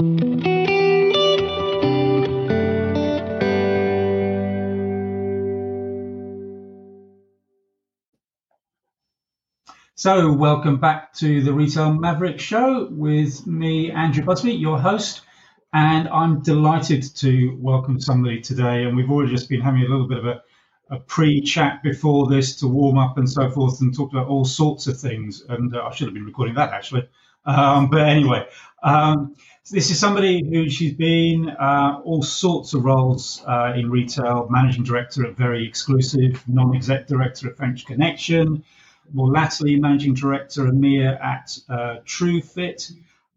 So, welcome back to the Retail Maverick Show with me, Andrew Busby, your host. And I'm delighted to welcome somebody today. And we've already just been having a little bit of a, a pre chat before this to warm up and so forth and talked about all sorts of things. And uh, I should have been recording that actually. Um, but anyway, um, this is somebody who she's been uh, all sorts of roles uh, in retail, managing director at Very Exclusive, non exec director at French Connection more latterly managing director EMEA at uh, TrueFit.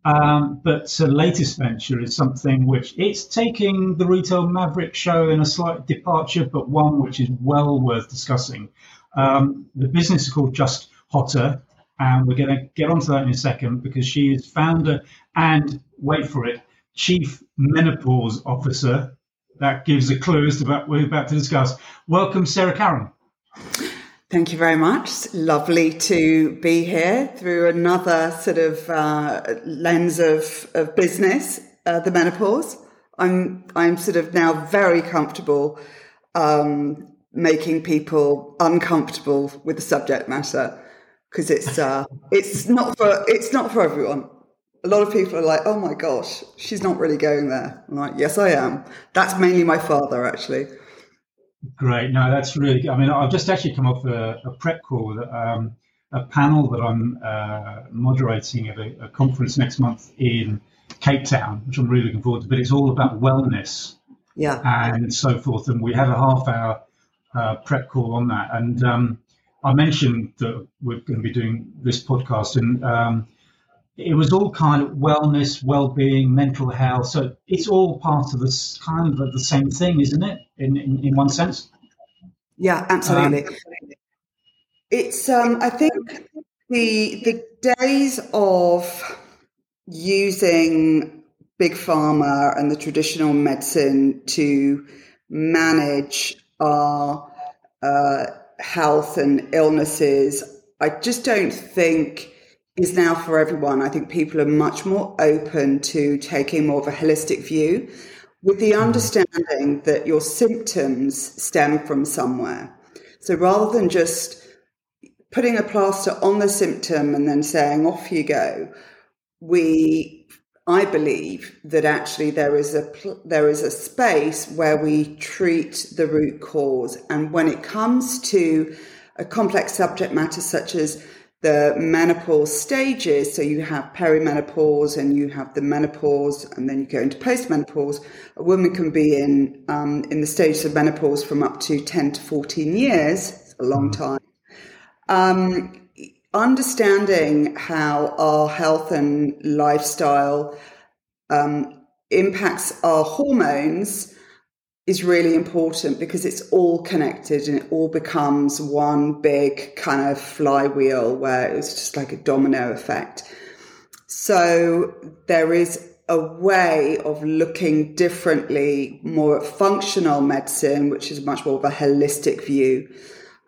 Um, but her latest venture is something which it's taking the Retail Maverick show in a slight departure, but one which is well worth discussing. Um, the business is called Just Hotter, and we're going to get onto that in a second because she is founder and, wait for it, chief menopause officer. That gives a clue as to what we're about to discuss. Welcome, Sarah Curran. Thank you very much. Lovely to be here through another sort of uh, lens of, of business, uh, the menopause. I'm I'm sort of now very comfortable um, making people uncomfortable with the subject matter because it's uh, it's not for it's not for everyone. A lot of people are like, "Oh my gosh, she's not really going there." I'm like, "Yes, I am." That's mainly my father, actually. Great. No, that's really. I mean, I've just actually come off a, a prep call um, a panel that I'm uh, moderating at a, a, conference next month in Cape Town, which I'm really looking forward to. But it's all about wellness, yeah, and so forth. And we have a half hour uh, prep call on that. And um, I mentioned that we're going to be doing this podcast, and um, it was all kind of wellness, well-being, mental health. So it's all part of this kind of the same thing, isn't it? In in, in one sense. Yeah, absolutely. Um, it's um, I think the the days of using big pharma and the traditional medicine to manage our uh, health and illnesses, I just don't think is now for everyone. I think people are much more open to taking more of a holistic view with the mm-hmm. understanding that your symptoms stem from somewhere. So rather than just putting a plaster on the symptom and then saying, off you go, we, I believe that actually there is a, there is a space where we treat the root cause. And when it comes to a complex subject matter such as the menopause stages. So you have perimenopause and you have the menopause, and then you go into postmenopause. A woman can be in um, in the stages of menopause from up to ten to fourteen years. It's a long mm-hmm. time. Um, understanding how our health and lifestyle um, impacts our hormones is really important because it's all connected and it all becomes one big kind of flywheel where it's just like a domino effect. So there is a way of looking differently, more at functional medicine, which is much more of a holistic view,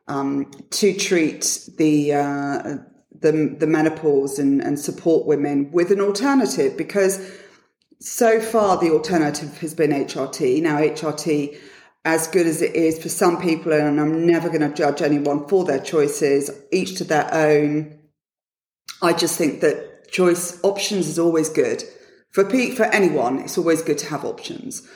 um, to treat the, uh, the, the menopause and, and support women with an alternative because so far the alternative has been HRT. Now, HRT, as good as it is for some people, and I'm never going to judge anyone for their choices, each to their own. I just think that choice options is always good for for anyone. It's always good to have options,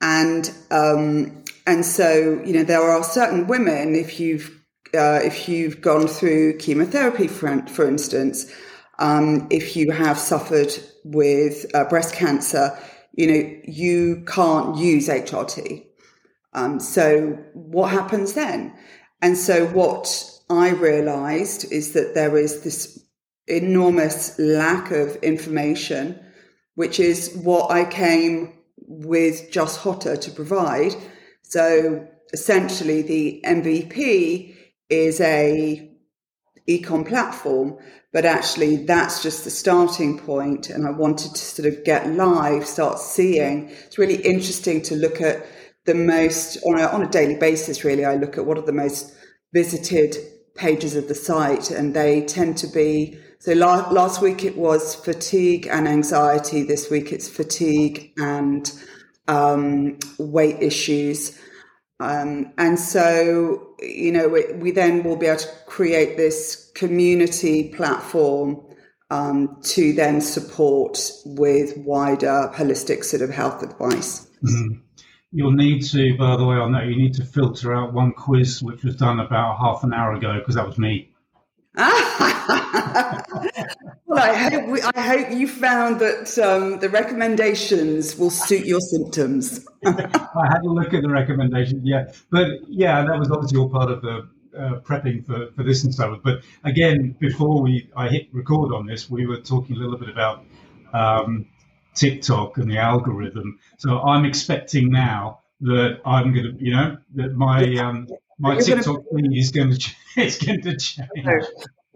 and um, and so you know there are certain women if you've uh, if you've gone through chemotherapy, for, for instance, um, if you have suffered with uh, breast cancer, you know, you can't use HRT. Um, so what happens then? And so what I realized is that there is this enormous lack of information, which is what I came with Just Hotter to provide. So essentially the MVP is a ecom platform but actually that's just the starting point. and i wanted to sort of get live start seeing it's really interesting to look at the most on a, on a daily basis really i look at what are the most visited pages of the site and they tend to be So la- last week it was fatigue and anxiety. This week it's fatigue and um, weight issues. Um, and so, you know, we, we, then will be able to create this community platform um, to then support with wider holistic sort of health advice. Mm-hmm. You'll need to, by the way, on that, you need to filter out one quiz which was done about half an hour ago because that was me. well, I hope, we, I hope you found that um, the recommendations will suit your symptoms. I had a look at the recommendations, yeah. But yeah, that was obviously all part of the uh, prepping for, for this and so on. But again, before we I hit record on this, we were talking a little bit about um, TikTok and the algorithm. So I'm expecting now that I'm going to, you know, that my um, my You're TikTok gonna, thing is going to it's going to change.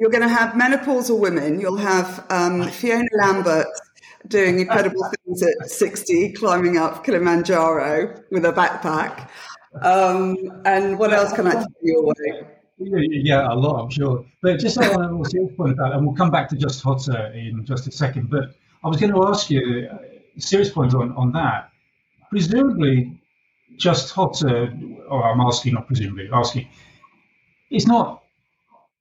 You're going to have menopausal women. You'll have um, Fiona Lambert doing incredible things at 60, climbing up Kilimanjaro with a backpack. Um, and what else can I tell you away? Yeah, a lot, I'm sure. But just on a more serious point about, and we'll come back to just hotter in just a second. But I was going to ask you a serious point on, on that. Presumably, just hotter, or I'm asking, not presumably, asking, it's not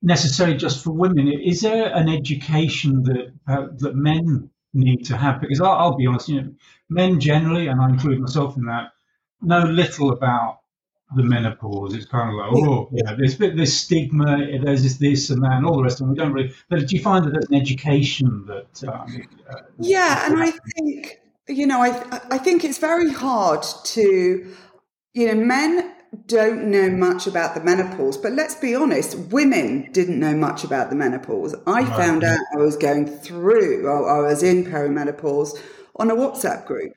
necessarily just for women. Is there an education that uh, that men need to have? Because I'll, I'll, be honest, you know, men generally, and I include myself in that, know little about the menopause. It's kind of like, oh, yeah, there's this stigma, there's this, this and that, and all the rest of them. We don't really. But do you find that there's an education that? Um, uh, yeah, and I think you know, I I think it's very hard to you know, men don't know much about the menopause, but let's be honest, women didn't know much about the menopause. I right. found out I was going through, or I was in perimenopause on a WhatsApp group.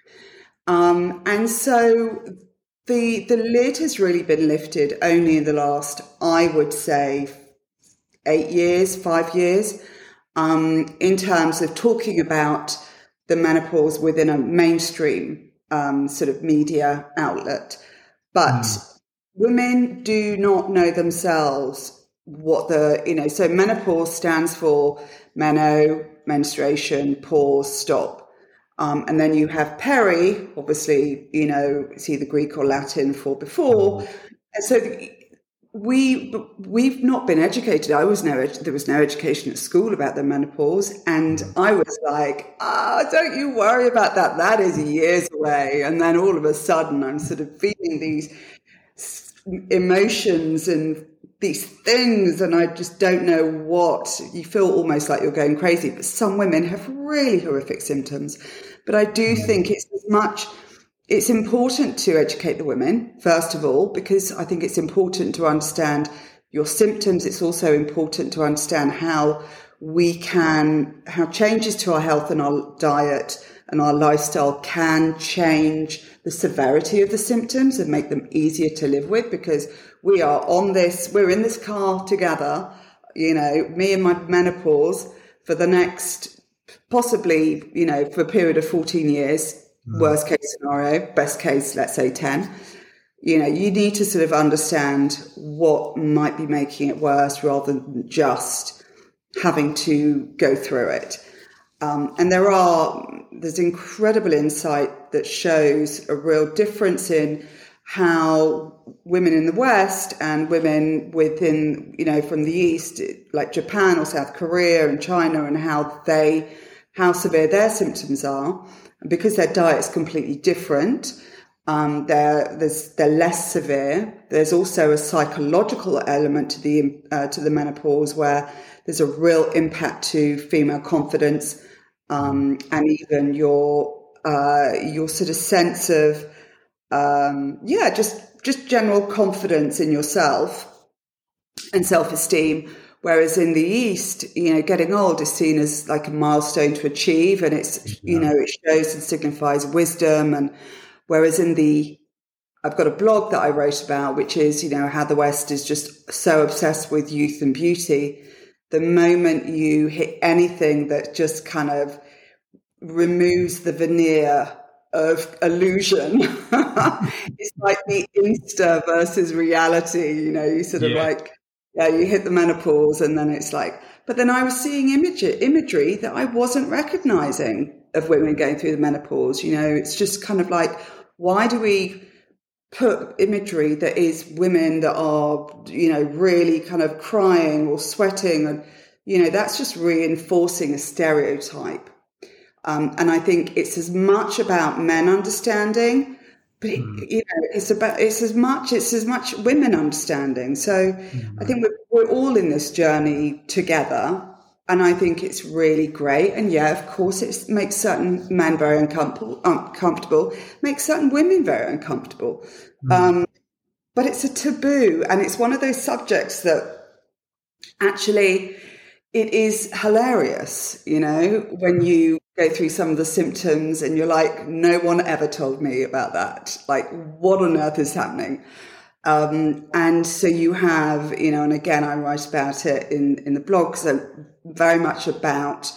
Um, and so the the lid has really been lifted only in the last, I would say, eight years, five years, um, in terms of talking about the menopause within a mainstream um, sort of media outlet. But mm. Women do not know themselves what the, you know, so menopause stands for meno, menstruation, pause, stop. Um, and then you have peri, obviously, you know, it's either Greek or Latin for before. And so we we've not been educated. I was no there was no education at school about the menopause, and. I was like, "Ah, oh, don't you worry about that. That is years away." And then all of a sudden, I'm sort of feeling these emotions and these things, and I just don't know what. You feel almost like you're going crazy. But some women have really horrific symptoms. But I do mm. think it's as much it's important to educate the women, first of all, because I think it's important to understand your symptoms. It's also important to understand how we can, how changes to our health and our diet and our lifestyle can change the severity of the symptoms and make them easier to live with because we are on this, we're in this car together, you know, me and my menopause for the next, possibly, you know, for a period of 14 years mm. worst case scenario, best case, let's say 10. You know, you need to sort of understand what might be making it worse rather than just having to go through it. Um, and there are, there's incredible insight that shows a real difference in how women in the West and women within, you know, from the East, like Japan or South Korea and China, and how they, how severe their symptoms are because their diet's completely different, um, they're, they're less severe. There's also a psychological element to the uh, to the menopause where there's a real impact to female confidence um, and even your uh, your sort of sense of um, yeah, just just general confidence in yourself and self esteem Whereas in the East, you know, getting old is seen as like a milestone to achieve, and it's you know it shows and signifies wisdom. And whereas in the I've got a blog that I wrote about, which is you know how the West is just so obsessed with youth and beauty. The moment you hit anything that just kind of removes the veneer of illusion. it's like the Insta versus reality. You know, you sort of yeah. like yeah, you hit the menopause and then it's like But then I was seeing image, imagery that I wasn't recognizing of women going through the menopause. You know, it's just kind of like, why do we put imagery that is women that are, you know, really kind of crying or sweating? And, you know, that's just reinforcing a stereotype. Um, and I think it's as much about men understanding but it, mm. you know it's about it's as much it's as much women understanding so mm. i think we're, we're all in this journey together and i think it's really great and yeah of course it makes certain men very uncomfortable uncomfortable makes certain women very uncomfortable mm. um, but it's a taboo and it's one of those subjects that actually it is hilarious, you know, when you go through some of the symptoms and you're like, no one ever told me about that. Like, what on earth is happening? Um, and so you have, you know, and again, I write about it in, in the blog, so very much about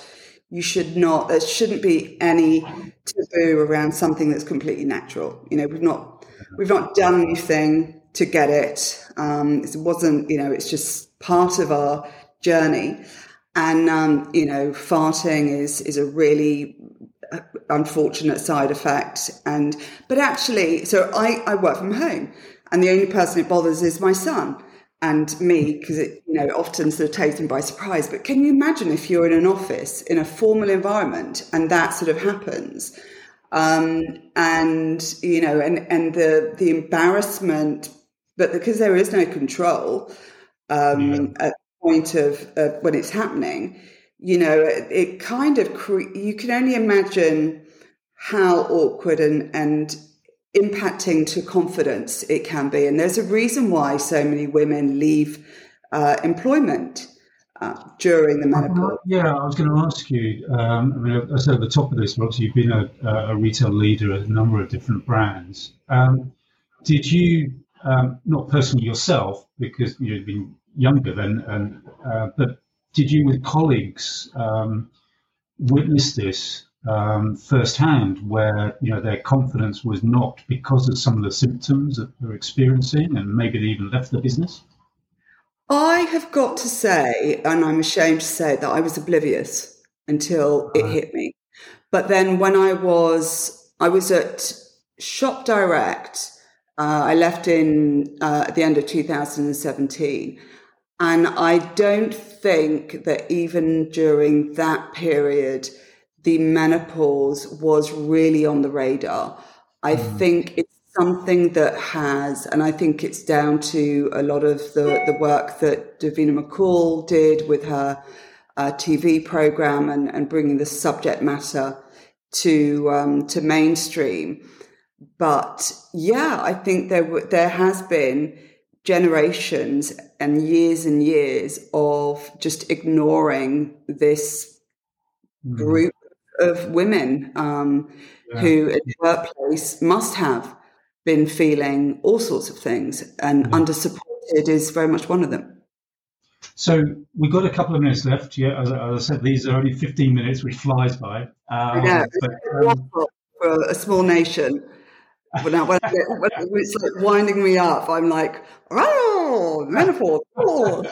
you should not, there shouldn't be any taboo around something that's completely natural. You know, we've not, we've not done anything to get it. Um, it wasn't, you know, it's just part of our journey. And, um, you know, farting is, is a really uh, unfortunate side effect. And, but actually, so I, I work from home and the only person it bothers is my son and me because it you know often sort of takes him by surprise. But can you imagine if you're in an office in a formal environment and that sort of happens? Um, and you know and and the the embarrassment but because there is no control um, yeah. point of, when it's happening, you know, it, it kind of cre- you can only imagine how awkward and and impacting to confidence it can be. And there's a reason why so many women leave uh, employment uh, during the menopause. Yeah, I was going to ask you. Um, I mean, I said at the top of this, obviously you've been a, a retail leader at a number of different brands. Um, did you, um, not personally yourself, because you've been younger then, and uh, but did you, with colleagues, um, witness this um, firsthand, where you know their confidence was knocked because of some of the symptoms that they're experiencing, and maybe they even left the business? I have got to say, and I'm ashamed to say that I was oblivious until it hit me. But then when I was, I was at Shop Direct. Uh, I left in uh, at the end of 2017, and I don't think that even during that period, the menopause was really on the radar. I mm. think it's something that has, and I think it's down to a lot of the, the work that Davina McCall did with her uh, TV program and, and bringing the subject matter to um, to mainstream. But yeah, I think there there has been generations and years and years of just ignoring this mm. group of women um, yeah. who in the workplace must have been feeling all sorts of things and yeah. undersupported is very much one of them. So we've got a couple of minutes left. Yeah, as, as I said, these are only 15 minutes, which flies by. Um, yeah, but, um, for a small nation. But now when, when, it's like winding me up, I'm like, oh, menopause. Oh.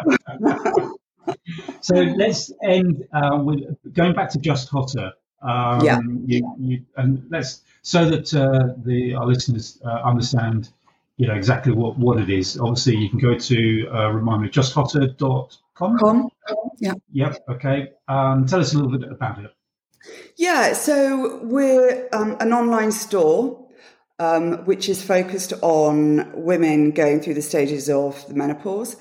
so let's end uh, with going back to Just Hotter. Um, yeah. You, you, and let's so that uh, the our listeners uh, understand, you know, exactly what, what it is. Obviously, you can go to uh, remind me justhotter.com. Com. Yeah. Yep. Okay. Um, tell us a little bit about it. Yeah. So we're um, an online store um, which is focused on women going through the stages of the menopause.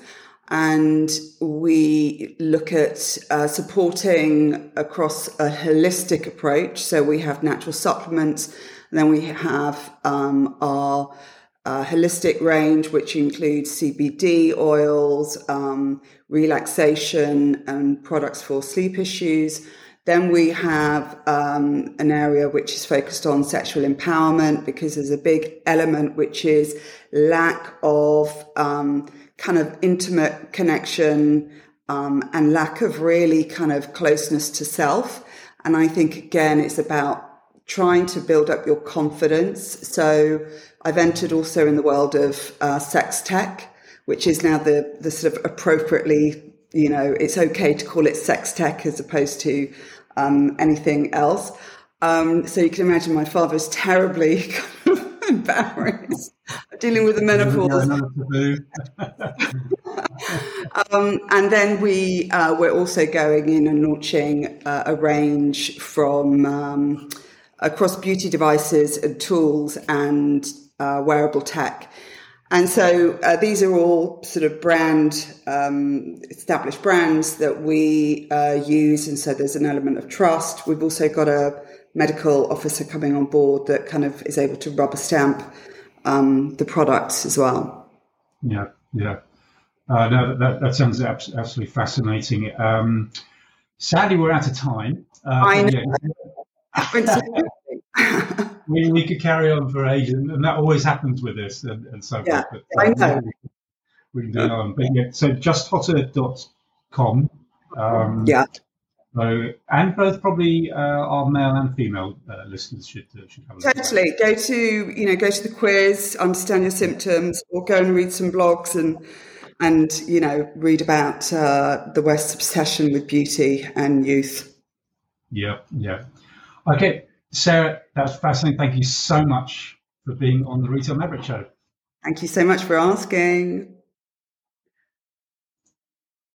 And we look at uh, supporting across a holistic approach. So we have natural supplements, and then we have um, our uh, holistic range, which includes CBD oils, um, relaxation, and products for sleep issues. Then we have um, an area which is focused on sexual empowerment because there's a big element which is lack of um, kind of intimate connection um, and lack of really kind of closeness to self. And I think again, it's about trying to build up your confidence. So I've entered also in the world of uh, sex tech, which is now the the sort of appropriately you know, it's okay to call it sex tech as opposed to um, anything else. Um, so you can imagine my father is terribly embarrassed dealing with the menopause. um, and then we uh, we're also going in and launching uh, a range from um, across beauty devices and tools and uh, wearable tech. And so uh, these are all sort of brand, um, established brands that we uh, use. And so there's an element of trust. We've also got a medical officer coming on board that kind of is able to rubber stamp um, the products as well. Yeah, yeah. Uh, no, that, that sounds absolutely fascinating. Um, sadly, we're out of time. Uh, I know. Yeah. we, we could carry on for ages, and that always happens with this and, and so yeah, forth. But, I know. We can do it on. But yeah, so justhotter.com. Um, yeah. So, and both probably uh, our male and female uh, listeners should uh, should have a totally go to you know go to the quiz, understand your symptoms, or go and read some blogs and and you know read about uh, the West's obsession with beauty and youth. Yeah, yeah. Okay, Sarah, that was fascinating. Thank you so much for being on the Retail Maverick Show. Thank you so much for asking.